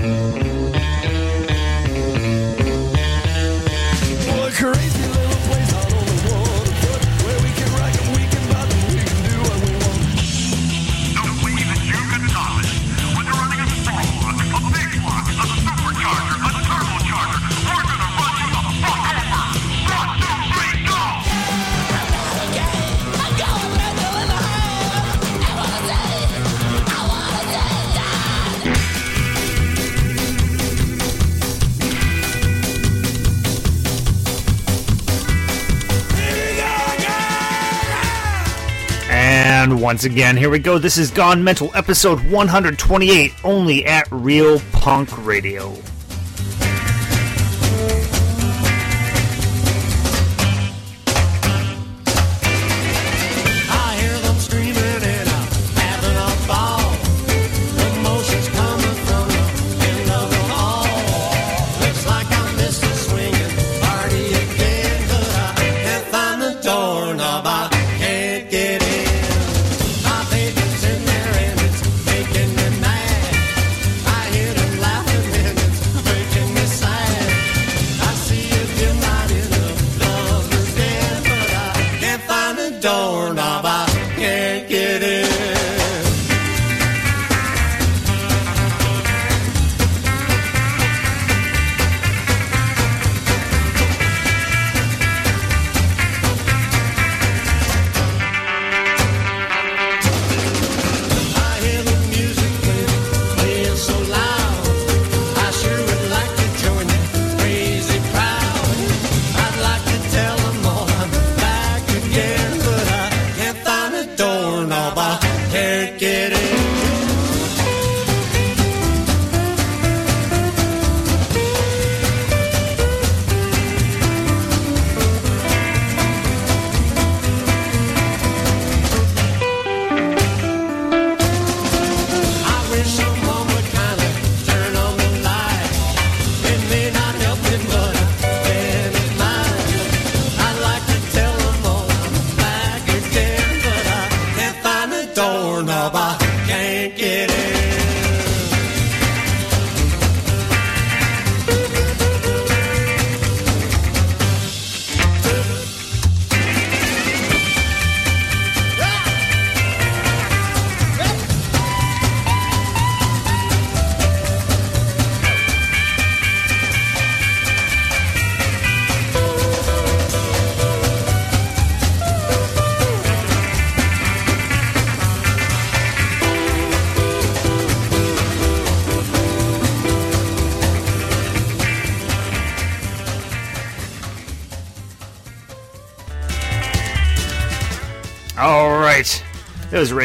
Música once again. Here we go. This is Gone Mental, episode 128, only at Real Punk Radio.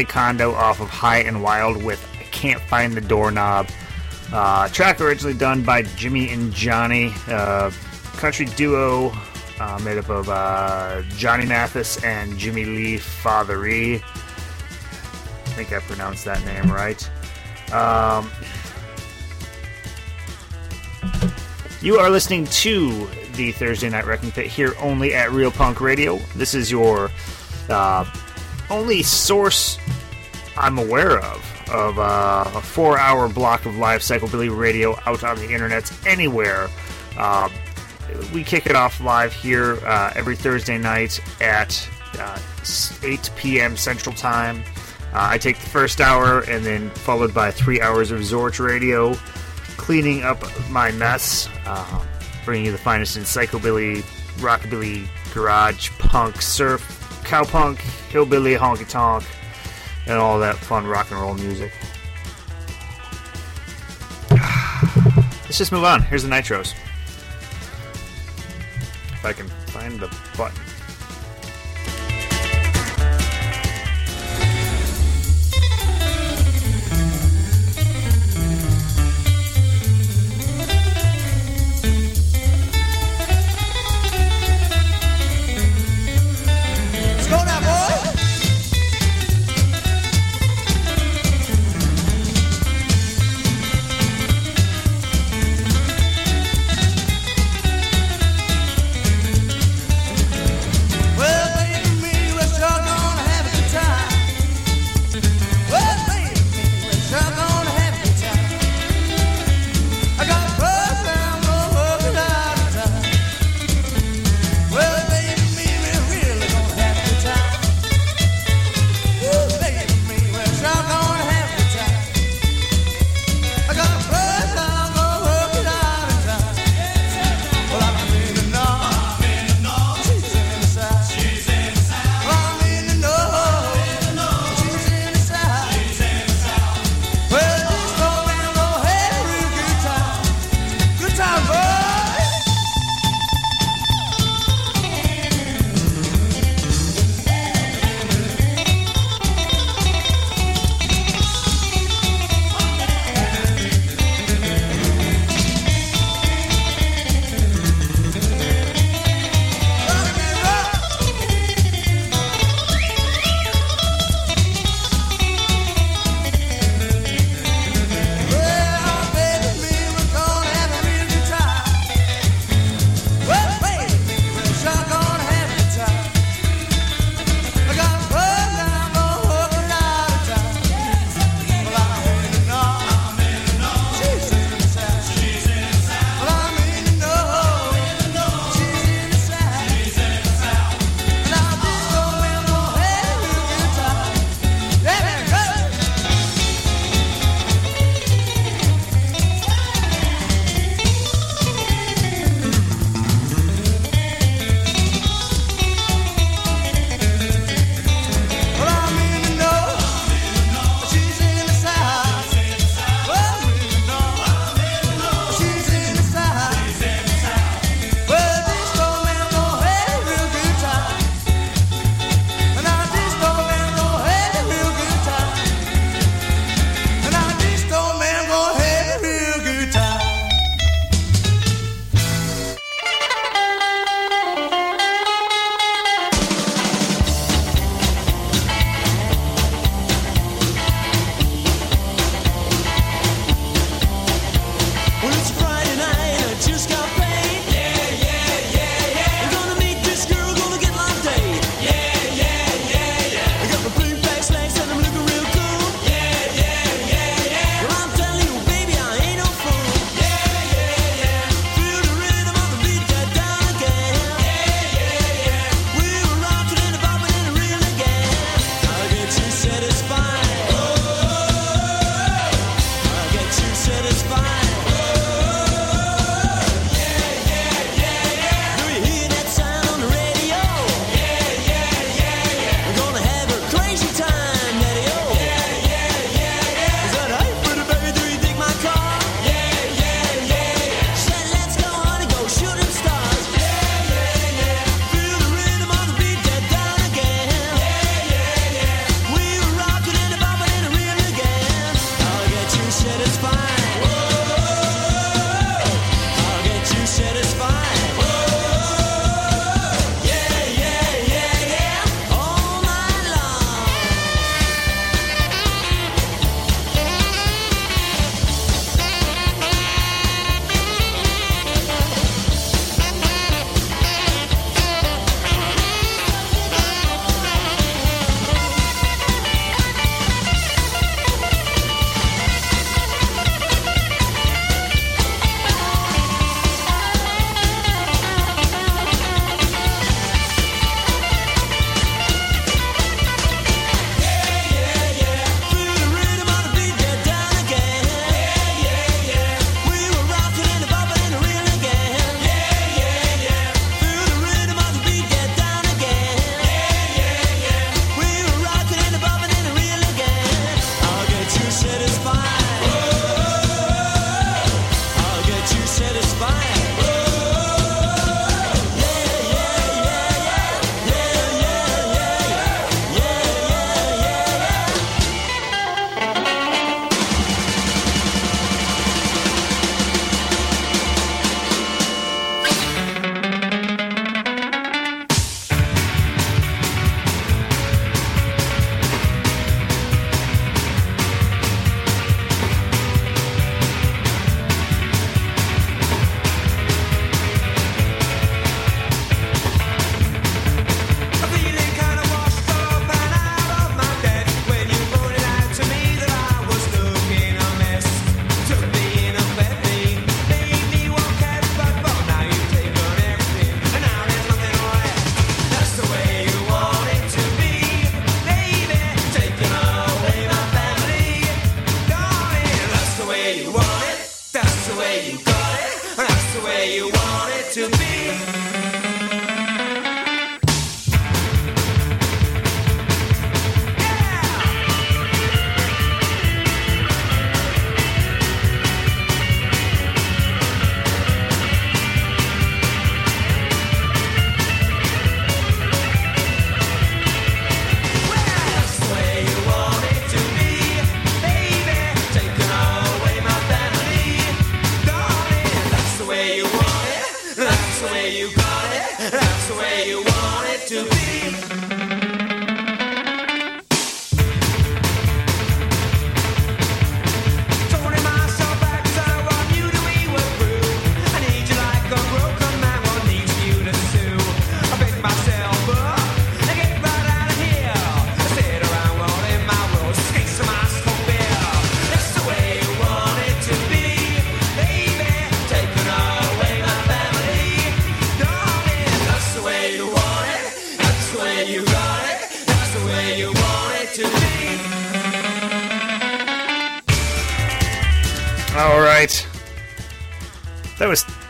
Kondo off of High and Wild with I Can't Find the Doorknob. Uh, track originally done by Jimmy and Johnny, uh, country duo uh, made up of uh, Johnny Mathis and Jimmy Lee Fautheree. I think I pronounced that name right. Um, you are listening to the Thursday Night Wrecking Pit here only at Real Punk Radio. This is your uh, only source I'm aware of of uh, a four hour block of live psychobilly radio out on the internet anywhere. Uh, we kick it off live here uh, every Thursday night at uh, 8 p.m. Central Time. Uh, I take the first hour and then followed by three hours of Zorch radio, cleaning up my mess, uh, bringing you the finest in psychobilly, rockabilly, garage, punk, surf, cowpunk, hillbilly, honky tonk, and all that fun rock and roll music. Let's just move on. Here's the nitros. If I can find the button.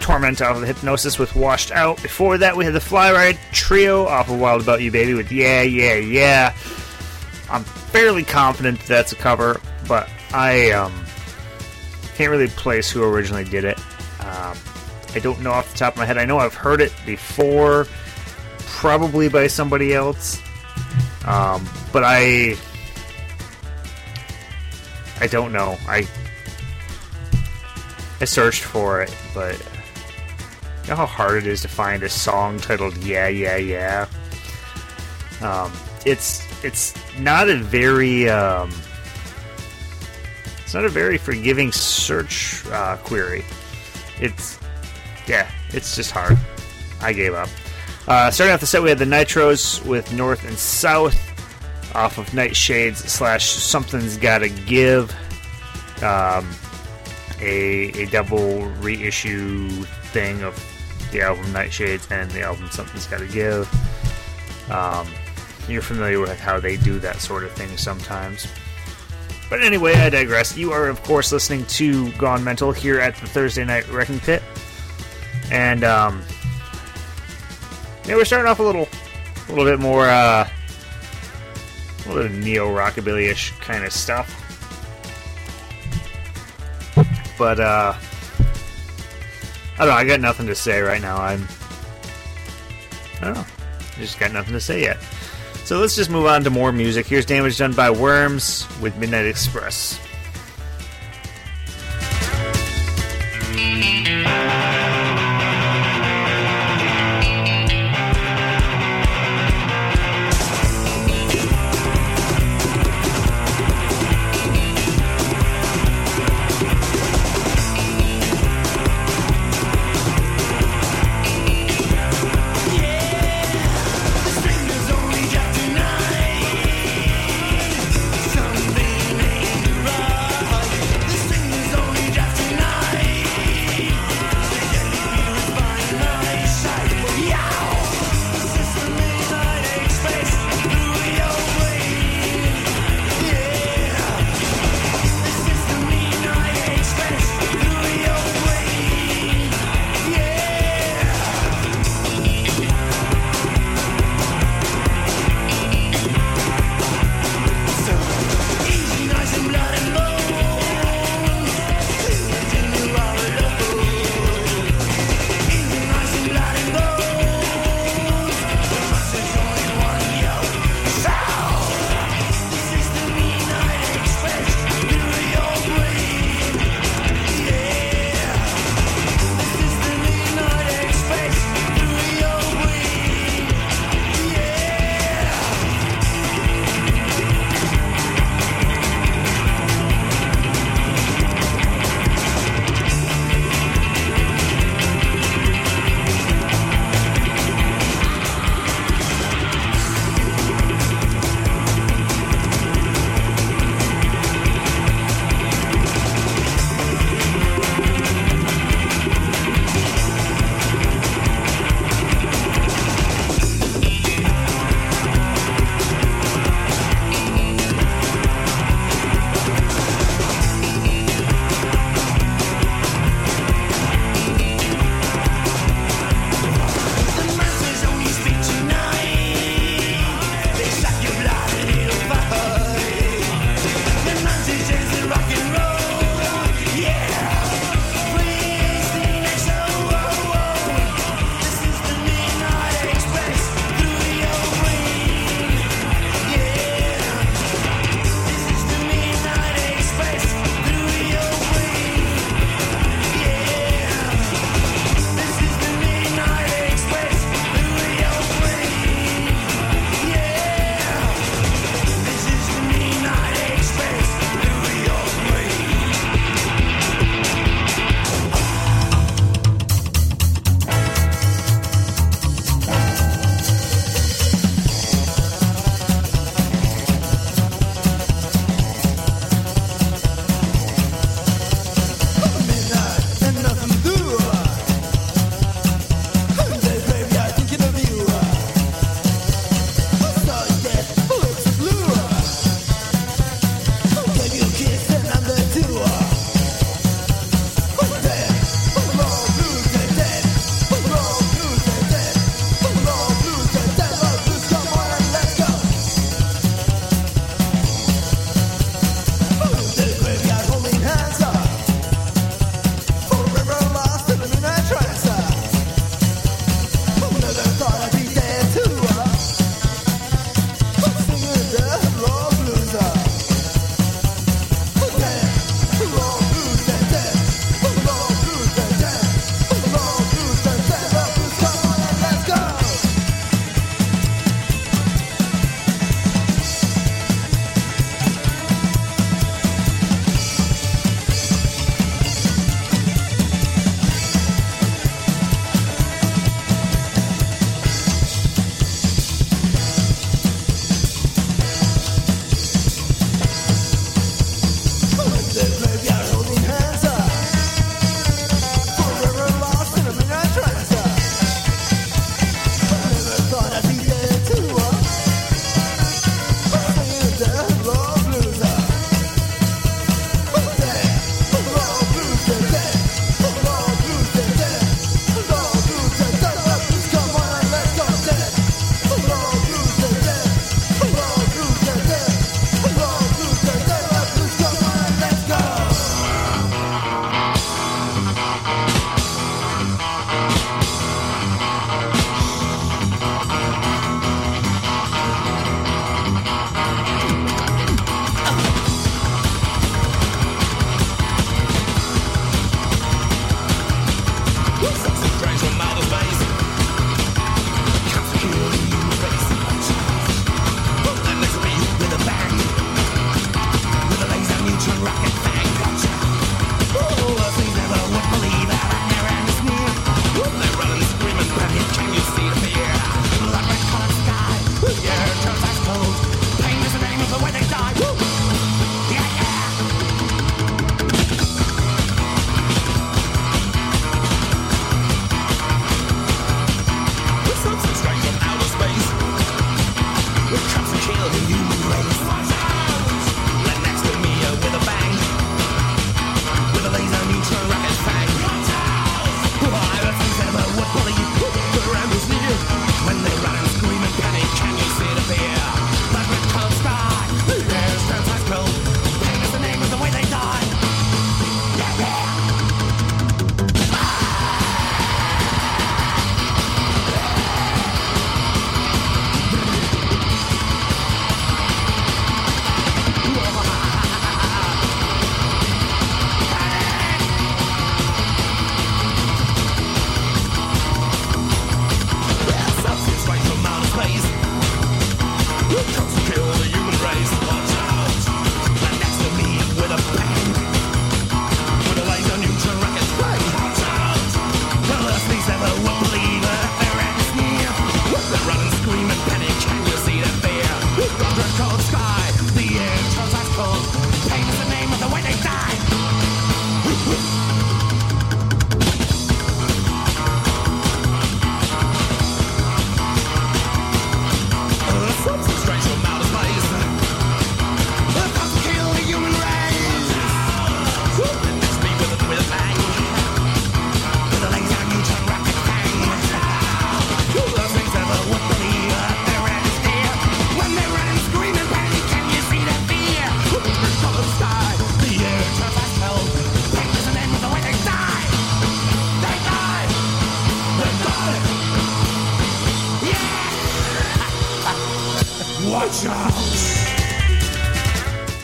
Torment off of the Hypnosis with Washed Out. Before that, we had the Fly Flyrite Trio off of Wild About You Baby with Yeah, Yeah, Yeah. I'm fairly confident that that's a cover, but I um, can't really place who originally did it. Um, I don't know off the top of my head. I know I've heard it before, probably by somebody else, um, but I I don't know. I I searched for it, but you know how hard it is to find a song titled "Yeah, Yeah, Yeah." Um, it's it's not a very um, it's not a very forgiving search uh, query. It's yeah, it's just hard. I gave up. Uh, starting off the set, we had the Nitros with North and South off of Nightshades slash Something's Gotta Give. Um, a, a double reissue thing of the album Nightshades and the album Something's Gotta Give. Um, you're familiar with how they do that sort of thing sometimes. But anyway, I digress. You are, of course, listening to Gone Mental here at the Thursday Night Wrecking Pit. And, um, yeah, we're starting off a little, a little bit more, uh, a little neo rockabilly ish kind of stuff. But uh, I don't know. I got nothing to say right now. I'm, I don't know. Just got nothing to say yet. So let's just move on to more music. Here's damage done by Worms with Midnight Express.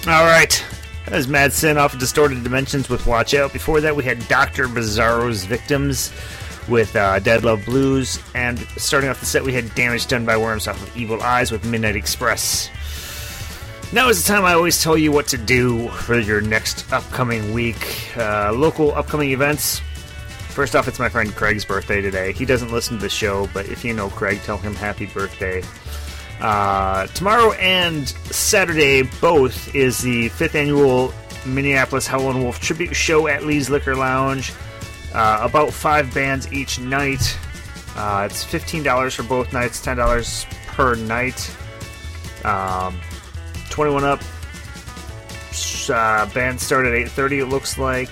All right. That was Mad Sin off of Distorted Dimensions with Watch Out. Before that, we had Dr. Bizarro's Victims with uh, Dead Love Blues. And starting off the set, we had Damage Done by Worms off of Evil Eyes with Midnight Express. Now is the time I always tell you what to do for your next upcoming week. Uh, local upcoming events. First off, it's my friend Craig's birthday today. He doesn't listen to the show, but if you know Craig, tell him happy birthday. Uh, tomorrow and Saturday, both, is the fifth annual Minneapolis Howlin' Wolf tribute show at Lee's Liquor Lounge. Uh, about five bands each night. Uh, it's fifteen dollars for both nights, ten dollars per night. Um, Twenty-one up. Uh, band start at eight thirty. It looks like.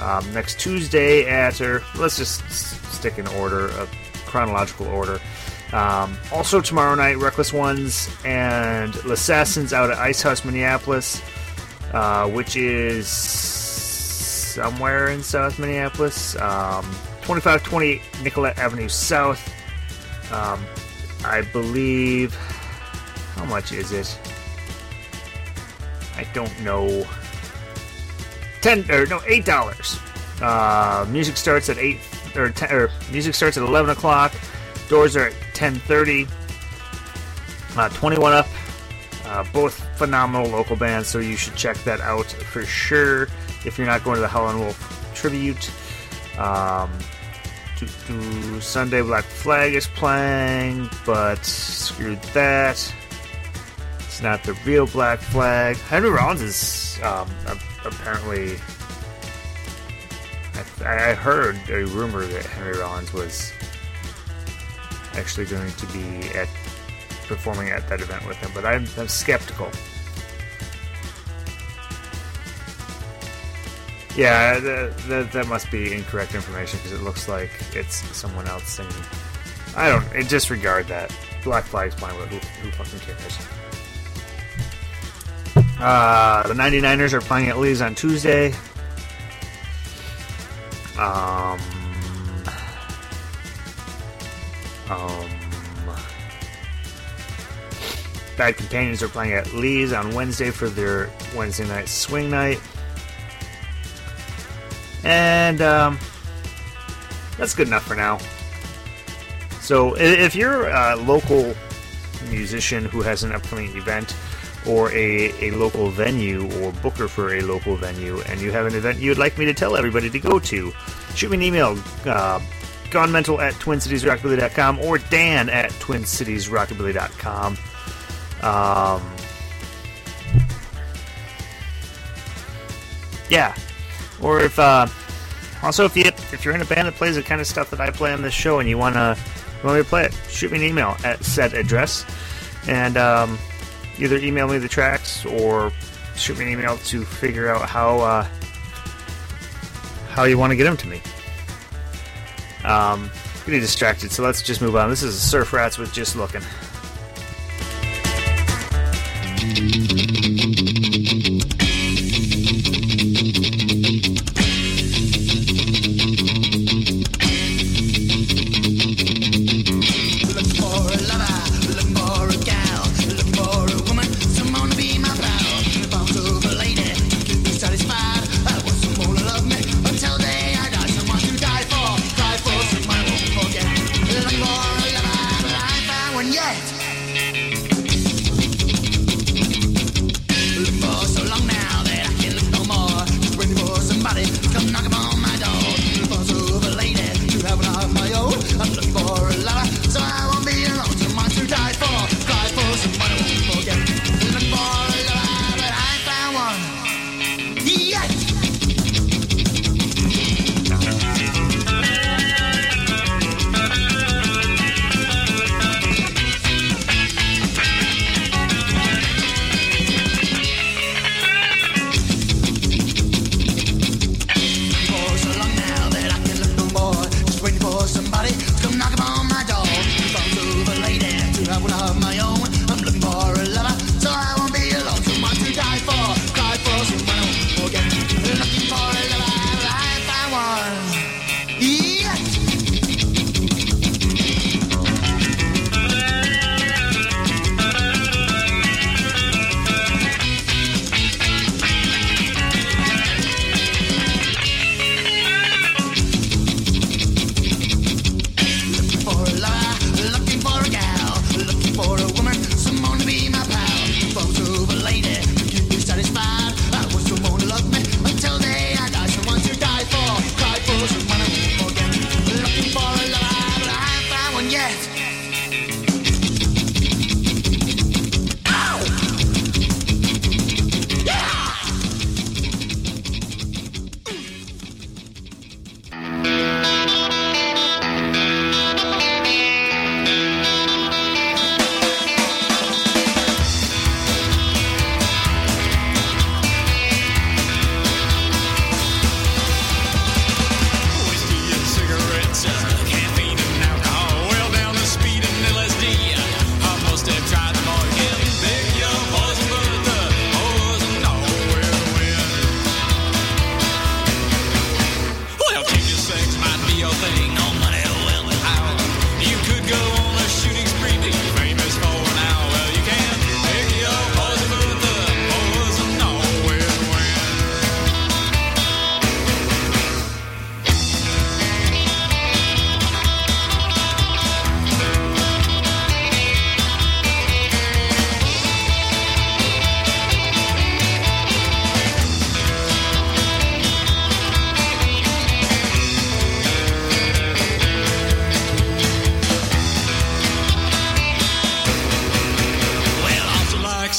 Um, next Tuesday at or let's just stick in order, a chronological order. Um, also tomorrow night, Reckless Ones and Assassins out at Ice House, Minneapolis, uh, which is somewhere in South Minneapolis. Um, 2528 Nicollet Avenue South. Um, I believe. How much is it? I don't know. Ten or no, eight dollars. Uh, music starts at eight or, ten, or music starts at eleven o'clock. Doors are at 10:30. Uh, 21 up, uh, both phenomenal local bands, so you should check that out for sure. If you're not going to the Howlin' Wolf tribute, um, Sunday Black Flag is playing, but screw that. It's not the real Black Flag. Henry Rollins is um, apparently. I, I heard a rumor that Henry Rollins was actually going to be at performing at that event with him, but I'm, I'm skeptical. Yeah, that, that, that, must be incorrect information because it looks like it's someone else singing. I don't. Disregard that. Black Flag's playing with who, who fucking cares? Uh, the 99ers are playing at Lee's on Tuesday. Um, um, Bad Companions are playing at Lee's on Wednesday for their Wednesday night swing night. And um, that's good enough for now. So if you're a local musician who has an upcoming event or a, a local venue or booker for a local venue and you have an event you'd like me to tell everybody to go to, shoot me an email. Uh, Gone Mental at TwinCitiesRockabilly.com or Dan at TwinCitiesRockabilly.com. Um, yeah. Or if, uh, also if you if you're in a band that plays the kind of stuff that I play on this show and you wanna you want me to play it, shoot me an email at said address, and um, either email me the tracks or shoot me an email to figure out how uh, how you want to get them to me. Um, getting distracted, so let's just move on. This is Surf Rats with Just Looking.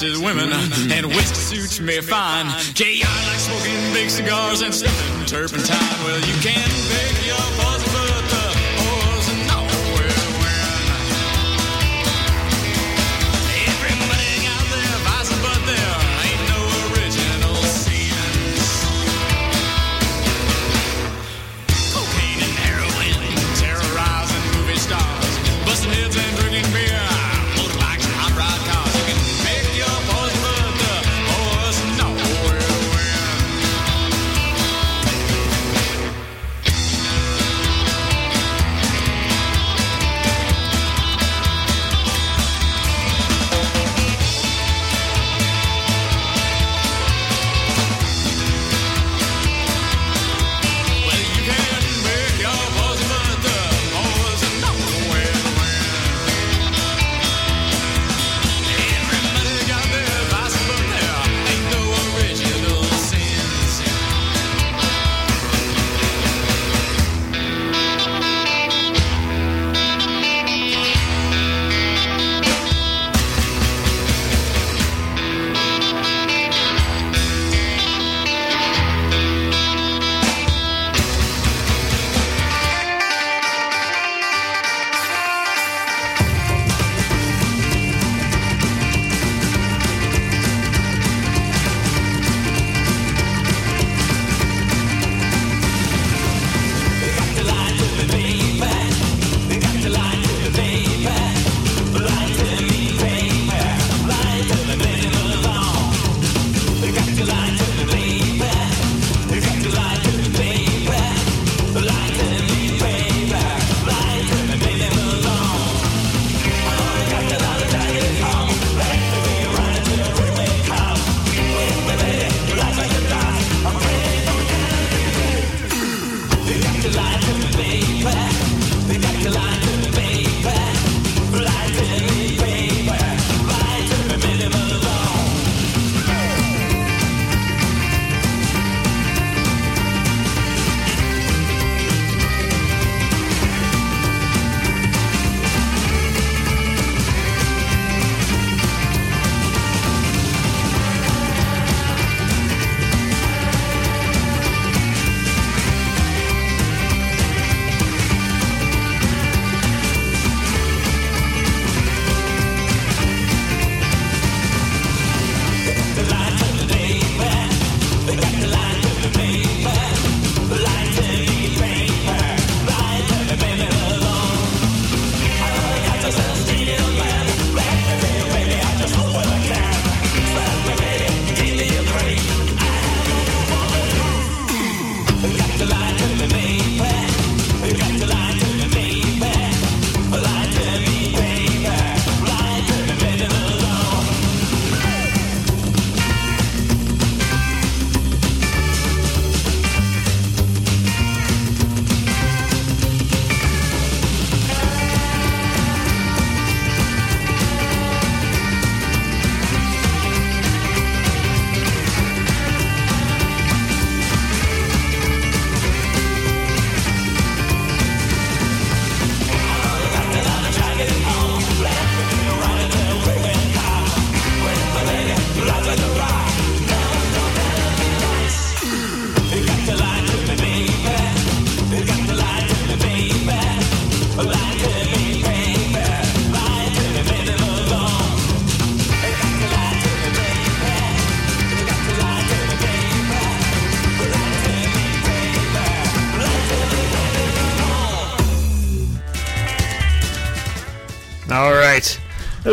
Burning, and whiskey suits me fine. J.I. like smoking big cigars and sniffing turpentine. Well, you can pick your poison,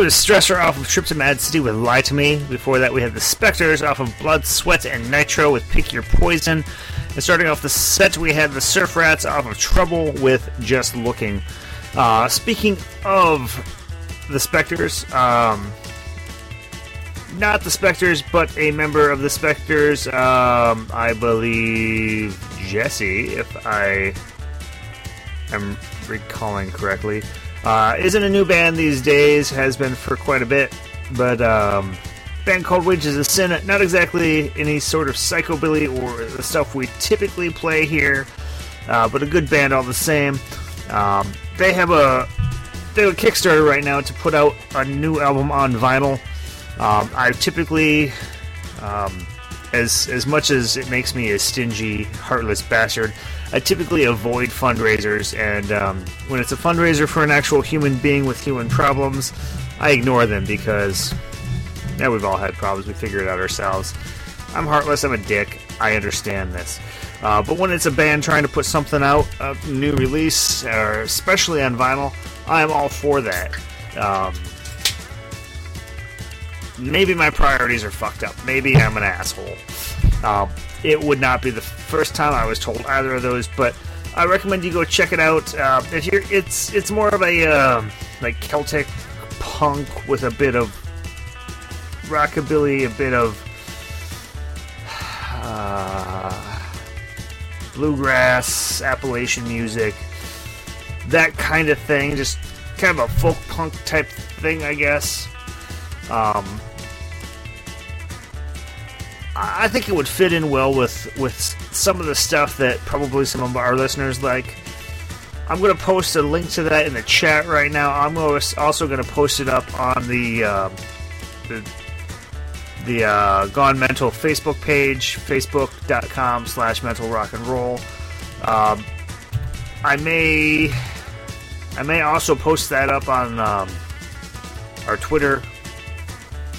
Was Stressor off of Trip to Mad City with Lie to Me. Before that, we had the Spectres off of Blood, Sweat, and Nitro with Pick Your Poison. And starting off the set, we had the Surf Rats off of Trouble with Just Looking. Uh, speaking of the Spectres, um, not the Spectres, but a member of the Spectres, um, I believe Jesse, if I am recalling correctly. Uh, isn't a new band these days, has been for quite a bit, but um, band called Wages of Sin, not exactly any sort of psychobilly or the stuff we typically play here, uh, but a good band all the same. Um, they have a they have a Kickstarter right now to put out a new album on vinyl. Um, I typically, um, as as much as it makes me a stingy, heartless bastard, I typically avoid fundraisers. And um, when it's a fundraiser for an actual human being with human problems, I ignore them because yeah, we've all had problems. We figure it out ourselves. I'm heartless. I'm a dick. I understand this. Uh, but when it's a band trying to put something out, a new release, or especially on vinyl, I am all for that. Um, maybe my priorities are fucked up. Maybe I'm an asshole. Um, it would not be the first time I was told either of those, but I recommend you go check it out. Uh, if you're, it's it's more of a um like Celtic punk with a bit of rockabilly, a bit of uh, bluegrass, Appalachian music, that kind of thing. Just kind of a folk punk type thing, I guess. Um, I think it would fit in well with with some of the stuff that probably some of our listeners like. I'm going to post a link to that in the chat right now. I'm also going to post it up on the um, the the uh, Gone Mental Facebook page, facebook.com slash mental rock and roll. Um, I may I may also post that up on um, our Twitter,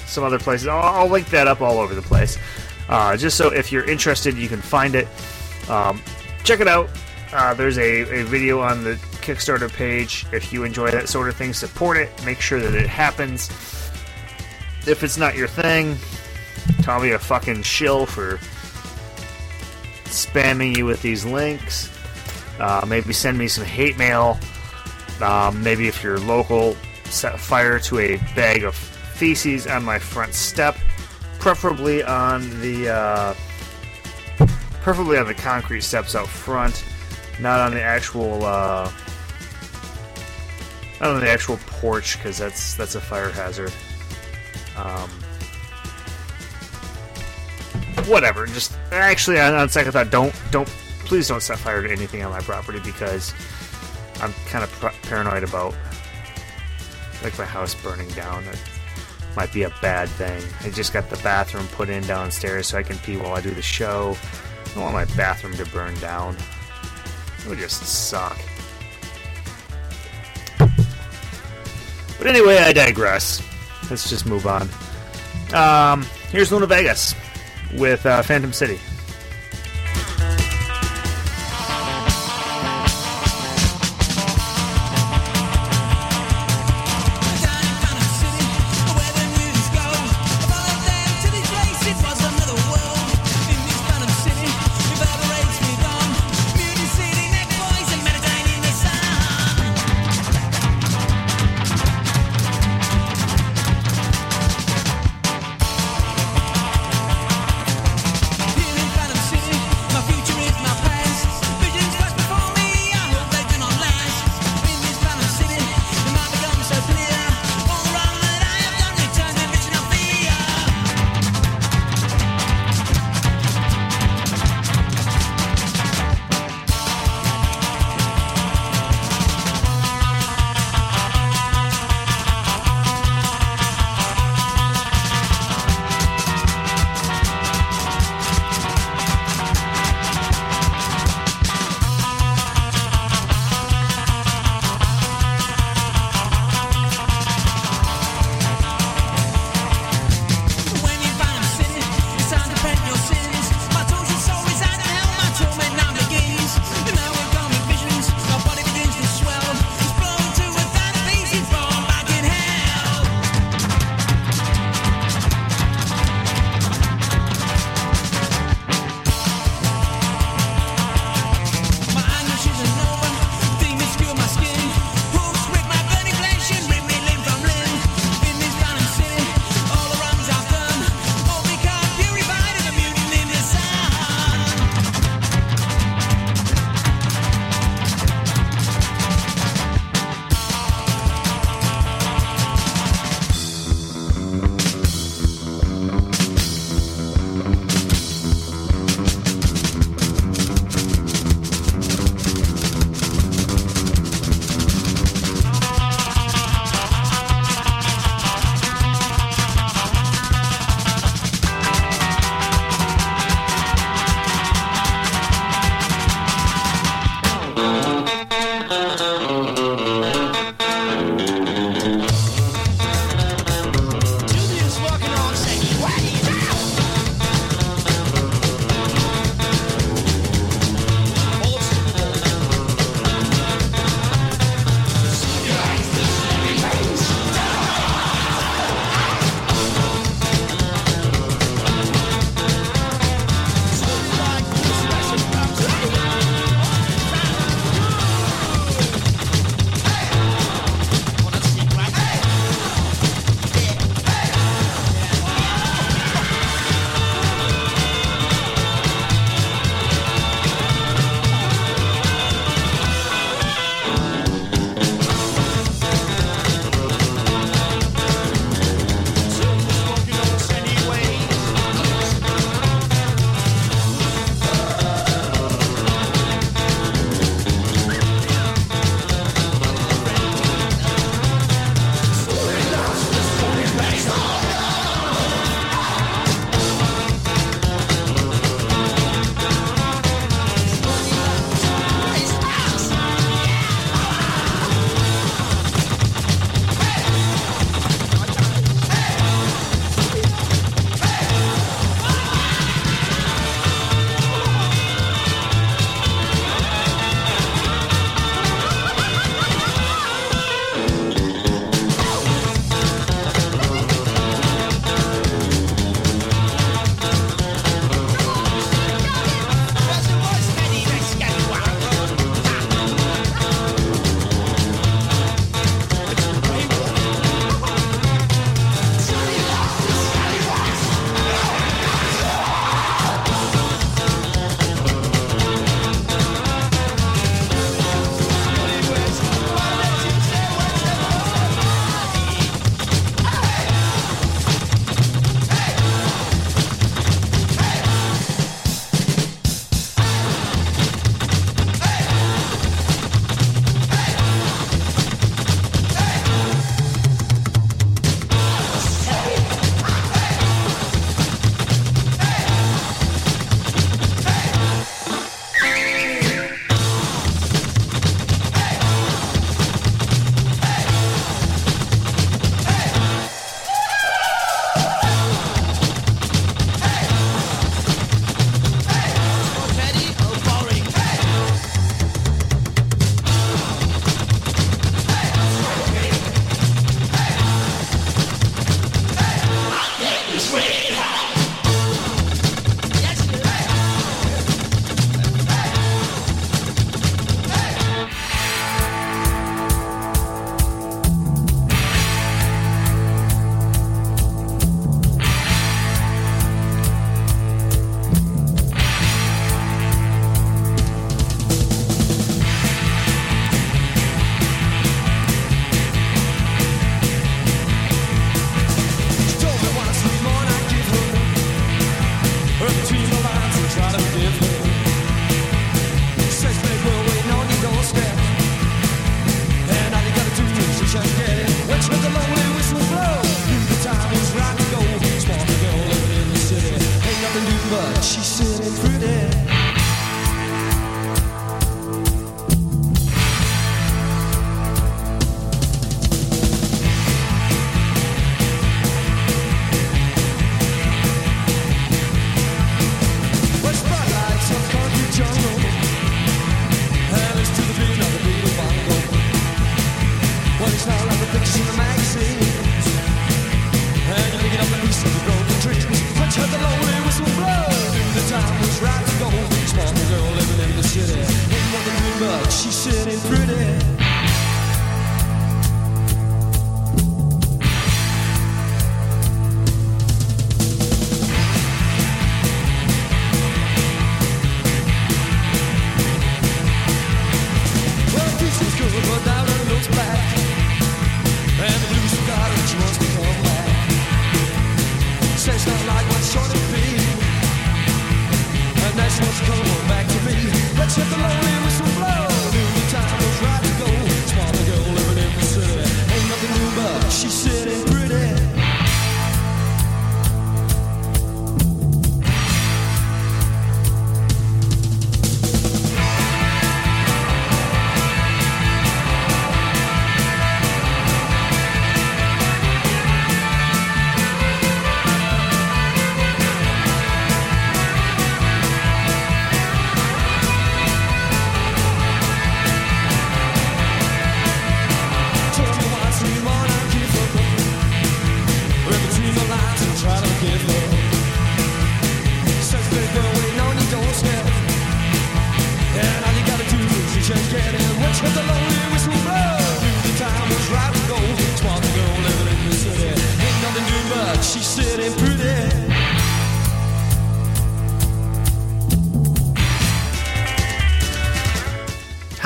some other places. I'll, I'll link that up all over the place. Uh, just so if you're interested, you can find it. Um, check it out. Uh, there's a, a video on the Kickstarter page. If you enjoy that sort of thing, support it. Make sure that it happens. If it's not your thing, call me a fucking shill for spamming you with these links. Uh, maybe send me some hate mail. Um, maybe if you're local, set fire to a bag of feces on my front step, preferably on the uh, preferably on the concrete steps out front, not on the actual uh, not on the actual porch because that's that's a fire hazard. Um, whatever. Just actually, on, on second thought, don't don't please don't set fire to anything on my property because I'm kind of paranoid about like my house burning down. That might be a bad thing. I just got the bathroom put in downstairs so I can pee while I do the show. I don't want my bathroom to burn down. It would just suck. But anyway, I digress. Let's just move on. Um, here's Luna Vegas with uh, Phantom City.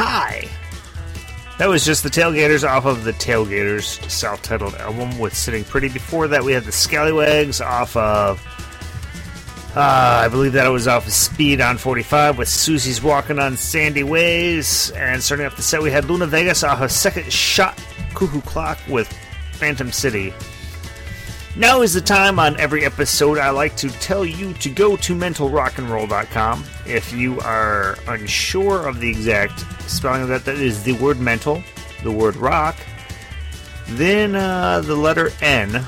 Hi! That was just the Tailgaters off of the Tailgaters self titled album with Sitting Pretty. Before that, we had the Scallywags off of. Uh, I believe that it was off of Speed on 45 with Susie's Walking on Sandy Ways. And starting off the set, we had Luna Vegas off of Second Shot Cuckoo Clock with Phantom City. Now is the time on every episode I like to tell you to go to mentalrockandroll.com. If you are unsure of the exact spelling of that, that is the word mental, the word rock, then uh, the letter N,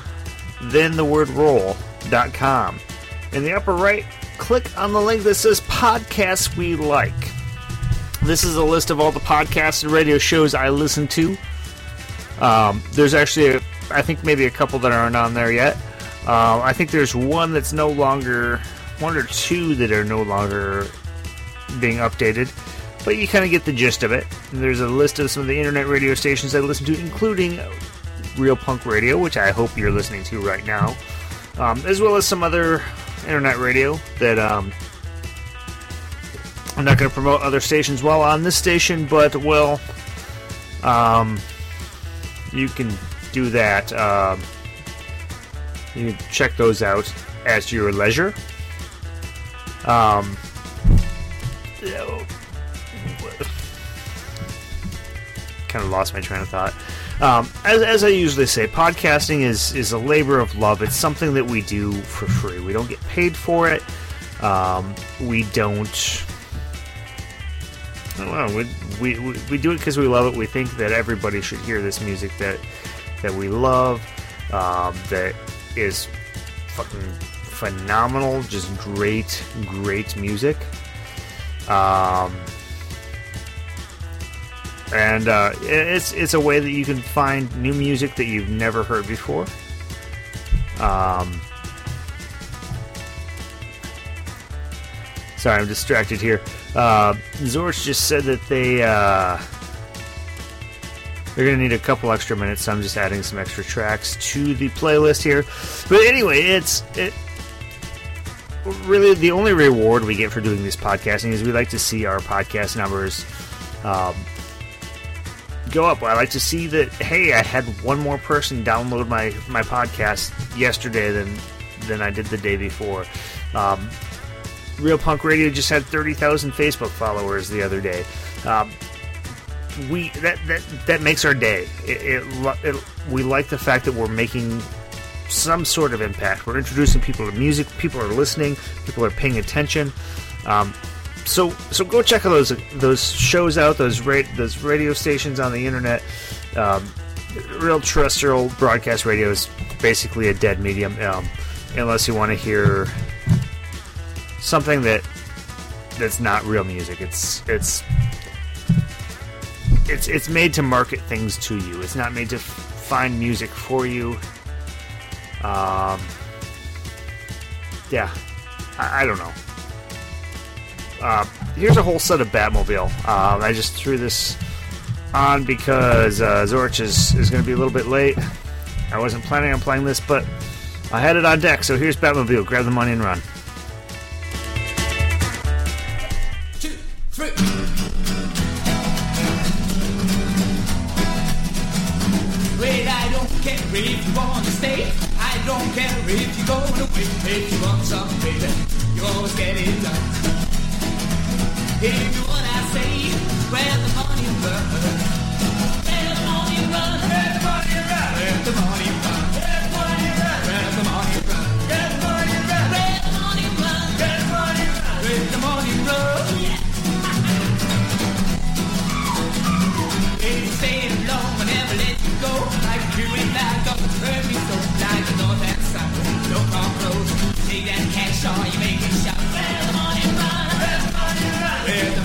then the word roll.com. In the upper right, click on the link that says podcasts we like. This is a list of all the podcasts and radio shows I listen to. Um, there's actually, a, I think maybe a couple that aren't on there yet. Um, I think there's one that's no longer, one or two that are no longer being updated, but you kind of get the gist of it. And there's a list of some of the internet radio stations I listen to, including Real Punk Radio, which I hope you're listening to right now, um, as well as some other internet radio that um, I'm not going to promote other stations while on this station, but will. Um, you can do that. Um, you can check those out at your leisure. Um, kind of lost my train of thought. Um, as, as I usually say, podcasting is is a labor of love. It's something that we do for free. We don't get paid for it. Um, we don't. I. We, we, we do it because we love it. We think that everybody should hear this music that that we love. Um, that is fucking phenomenal. Just great, great music. Um, and uh, it's it's a way that you can find new music that you've never heard before. Um, sorry, I'm distracted here. Uh, Zorch just said that they uh, they're gonna need a couple extra minutes, so I'm just adding some extra tracks to the playlist here. But anyway, it's it. Really, the only reward we get for doing this podcasting is we like to see our podcast numbers um, go up. I like to see that. Hey, I had one more person download my my podcast yesterday than than I did the day before. Um, Real Punk Radio just had thirty thousand Facebook followers the other day. Um, we that that that makes our day. It, it, it we like the fact that we're making some sort of impact. We're introducing people to music. People are listening. People are paying attention. Um, so so go check out those those shows out. Those ra- those radio stations on the internet. Um, real terrestrial broadcast radio is basically a dead medium, um, unless you want to hear something that that's not real music. It's it's it's it's made to market things to you. It's not made to f- find music for you. Um, yeah, I, I don't know. Uh, here's a whole set of Batmobile. Um, I just threw this on because uh, Zorch is, is going to be a little bit late. I wasn't planning on playing this, but I had it on deck, so here's Batmobile. Grab the money and run. if you wanna stay. I don't care if you're going away. If you want some, baby, you always get it done. If you what I say, where the money burns. saw you making shots. Where's the money run? Where's the money run? Where's the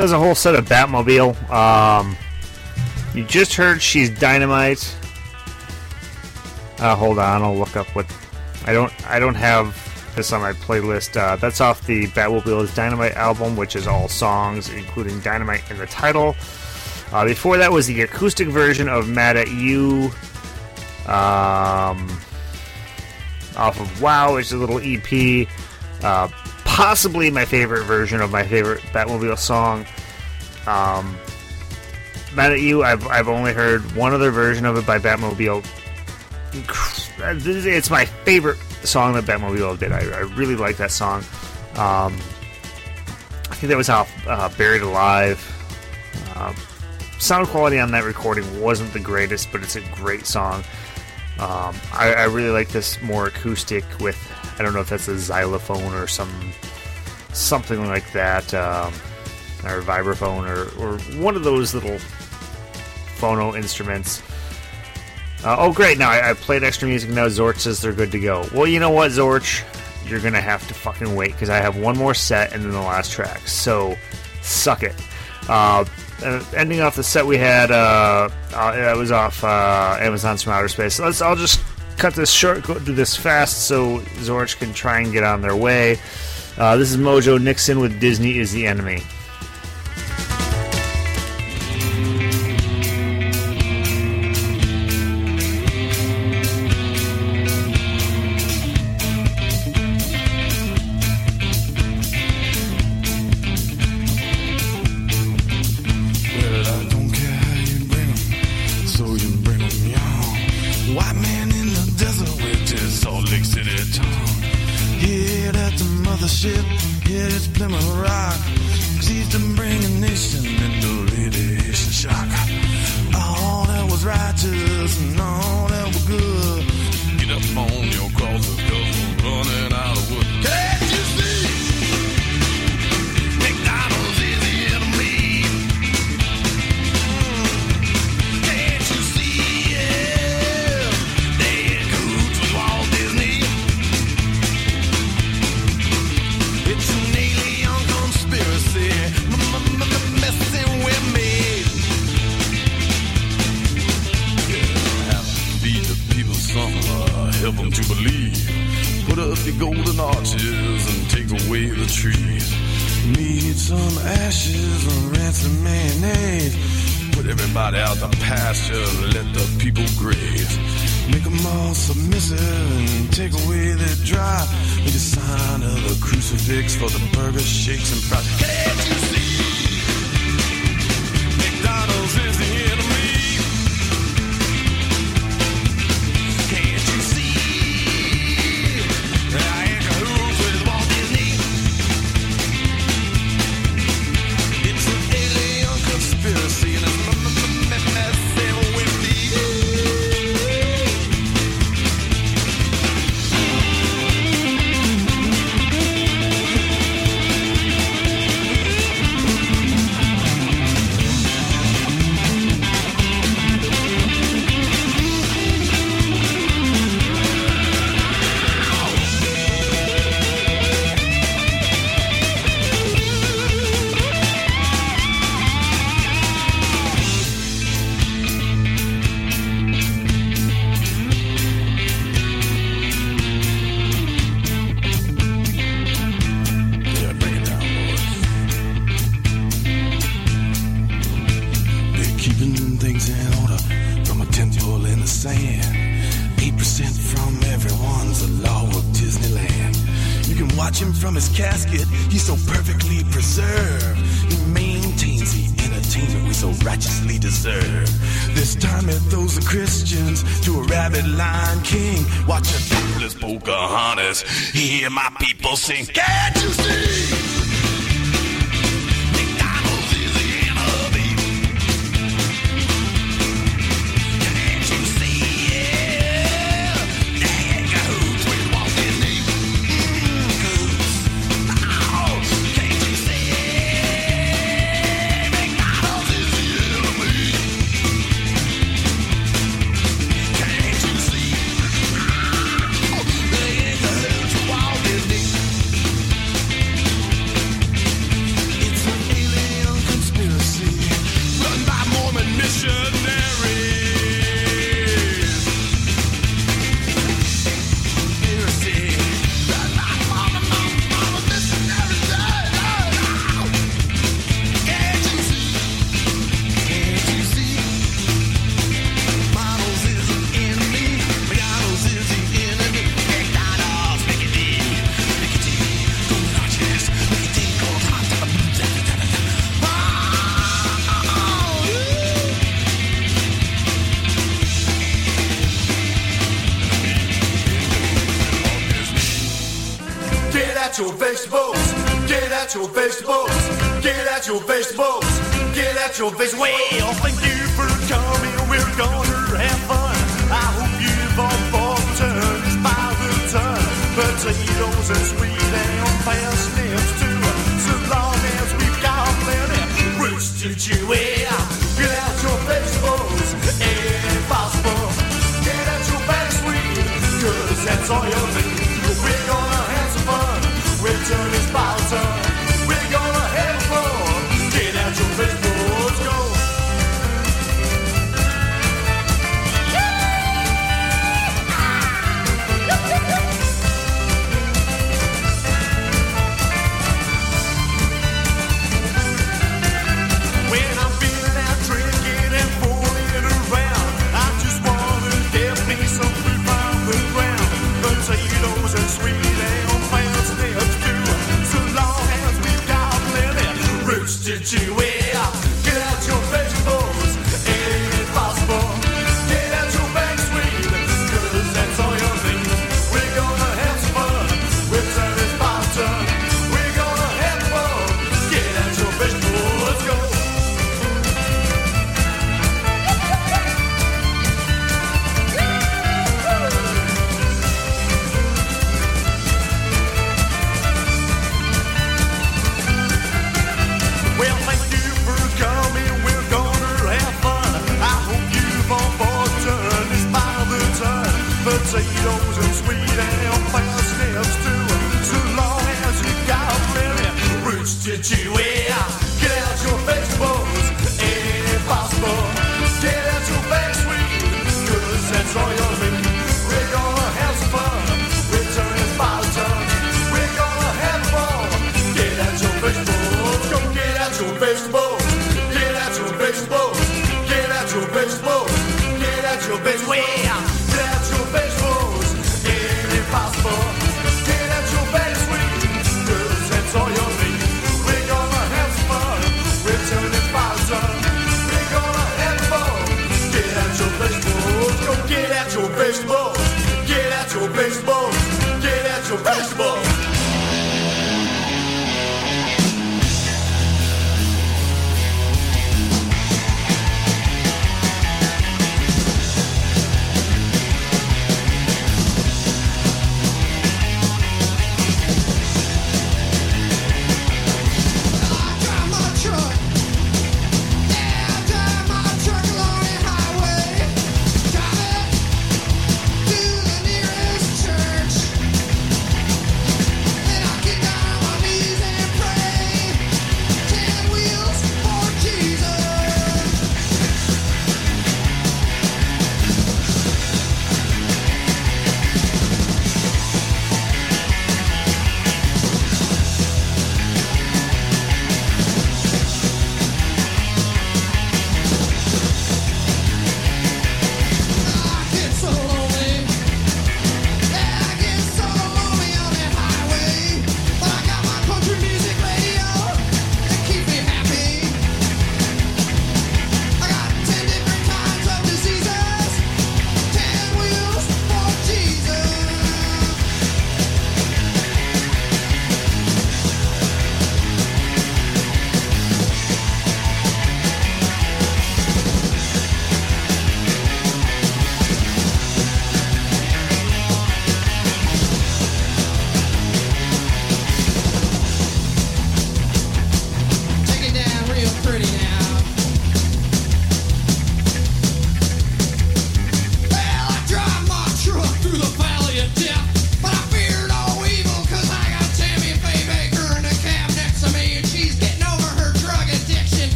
There's a whole set of Batmobile. Um, you just heard she's dynamite. Uh, hold on, I'll look up what. I don't. I don't have this on my playlist. Uh, that's off the Batmobile is Dynamite album, which is all songs, including Dynamite in the title. Uh, before that was the acoustic version of Mad at You. Um, off of Wow, which is a little EP. Possibly my favorite version of my favorite Batmobile song. Um, Mad at You, I've, I've only heard one other version of it by Batmobile. It's my favorite song that Batmobile did. I, I really like that song. Um, I think that was off uh, Buried Alive. Uh, sound quality on that recording wasn't the greatest, but it's a great song. Um, I, I really like this more acoustic with I don't know if that's a xylophone or some something like that, um, or vibraphone or, or one of those little phono instruments. Uh, oh, great! Now I, I played extra music. Now Zorch says they're good to go. Well, you know what, Zorch, you're gonna have to fucking wait because I have one more set and then the last track. So, suck it. Uh, ending off the set we had uh, uh that was off uh, Amazon's from Outer Space. Let's I'll just cut this short, go do this fast so Zorch can try and get on their way. Uh, this is Mojo Nixon with Disney is the enemy. King. Watch a topless Pocahontas. Hear my people sing. Can't you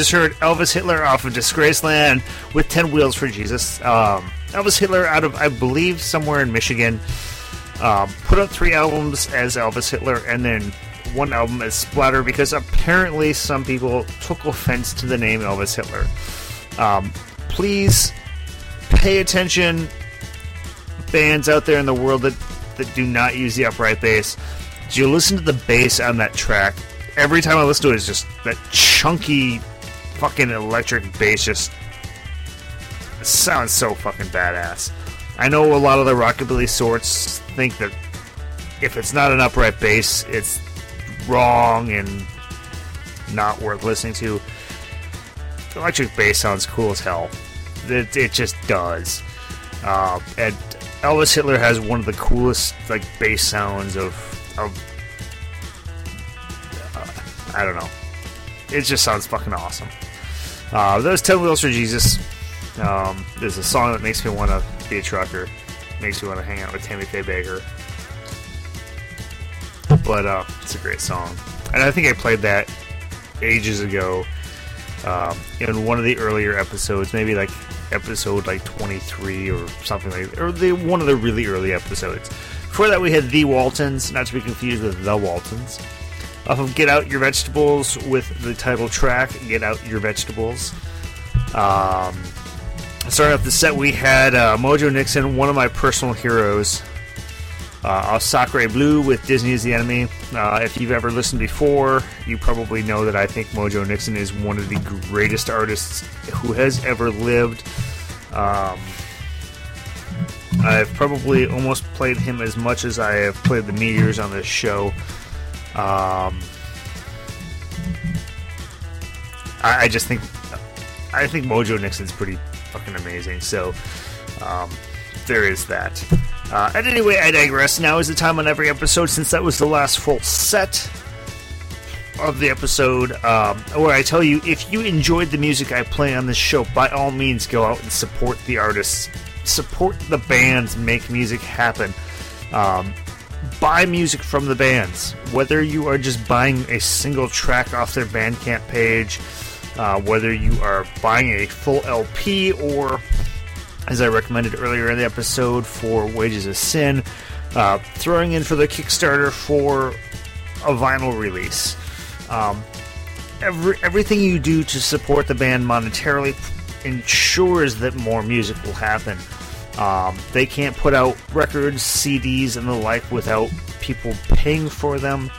just heard Elvis Hitler off of Disgraceland with 10 Wheels for Jesus. Um, Elvis Hitler out of, I believe, somewhere in Michigan. Um, put out three albums as Elvis Hitler and then one album as Splatter because apparently some people took offense to the name Elvis Hitler. Um, please pay attention, bands out there in the world that, that do not use the upright bass. Do you listen to the bass on that track? Every time I listen to it, it's just that chunky, fucking electric bass just sounds so fucking badass. I know a lot of the rockabilly sorts think that if it's not an upright bass, it's wrong and not worth listening to. The electric bass sounds cool as hell. It, it just does. Uh, and Elvis Hitler has one of the coolest like bass sounds of of uh, I don't know. It just sounds fucking awesome. Uh, those ten wheels for Jesus. Um, there's a song that makes me want to be a trucker. Makes me want to hang out with Tammy Faye Bakker. But uh, it's a great song, and I think I played that ages ago um, in one of the earlier episodes, maybe like episode like 23 or something like or the one of the really early episodes. Before that, we had the Waltons, not to be confused with the Waltons. Off of Get Out Your Vegetables with the title track Get Out Your Vegetables. Um, starting off the set, we had uh, Mojo Nixon, one of my personal heroes. Uh, Blue with Disney is the Enemy. Uh, if you've ever listened before, you probably know that I think Mojo Nixon is one of the greatest artists who has ever lived. Um, I've probably almost played him as much as I have played the Meteors on this show. Um, I, I just think I think Mojo Nixon's pretty fucking amazing. So um, there is that. Uh, and anyway, I digress. Now is the time on every episode, since that was the last full set of the episode, um, where I tell you if you enjoyed the music I play on this show, by all means go out and support the artists, support the bands, make music happen. Um, buy music from the bands, whether you are just buying a single track off their Bandcamp page, uh, whether you are buying a full LP or as I recommended earlier in the episode for Wages of Sin, uh, throwing in for the Kickstarter for a vinyl release. Um, every, everything you do to support the band monetarily ensures that more music will happen. Um, they can't put out records, CDs, and the like without people paying for them,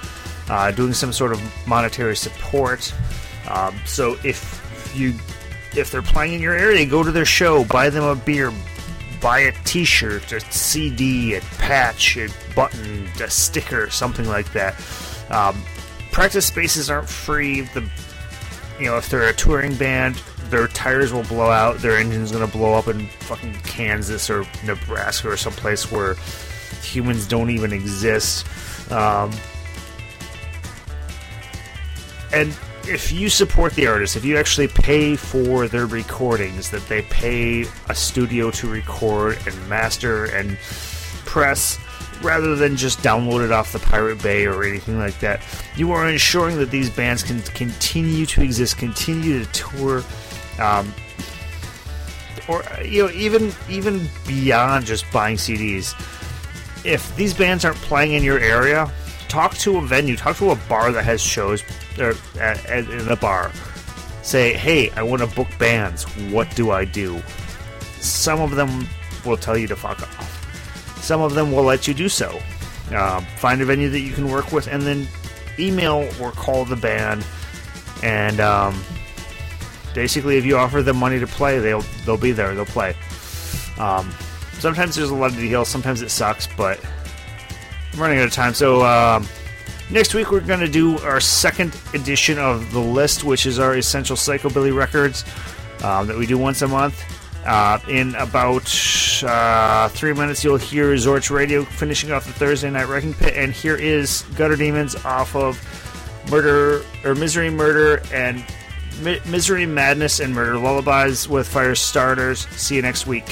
uh, doing some sort of monetary support. Um, so if you if they're playing in your area, go to their show, buy them a beer, buy a T-shirt, a CD, a patch, a button, a sticker, something like that. Um, practice spaces aren't free. The you know if they're a touring band, their tires will blow out, their engine's gonna blow up in fucking Kansas or Nebraska or someplace where humans don't even exist. Um, and if you support the artist, if you actually pay for their recordings, that they pay a studio to record and master and press, rather than just download it off the Pirate Bay or anything like that, you are ensuring that these bands can continue to exist, continue to tour, um, or you know, even even beyond just buying CDs. If these bands aren't playing in your area, talk to a venue, talk to a bar that has shows or at, at, in a bar. Say, hey, I want to book bands. What do I do? Some of them will tell you to fuck off. Some of them will let you do so. Um, find a venue that you can work with, and then email or call the band. And um, basically, if you offer them money to play, they'll they'll be there. They'll play. Um, sometimes there's a lot of deals. Sometimes it sucks, but I'm running out of time. So um, next week we're going to do our second edition of the list, which is our essential psychobilly records um, that we do once a month. Uh, in about uh, three minutes, you'll hear Zorch Radio finishing off the Thursday Night Wrecking Pit, and here is Gutter Demons off of Murder or Misery Murder and Mi- Misery Madness and Murder Lullabies with Fire Starters. See you next week.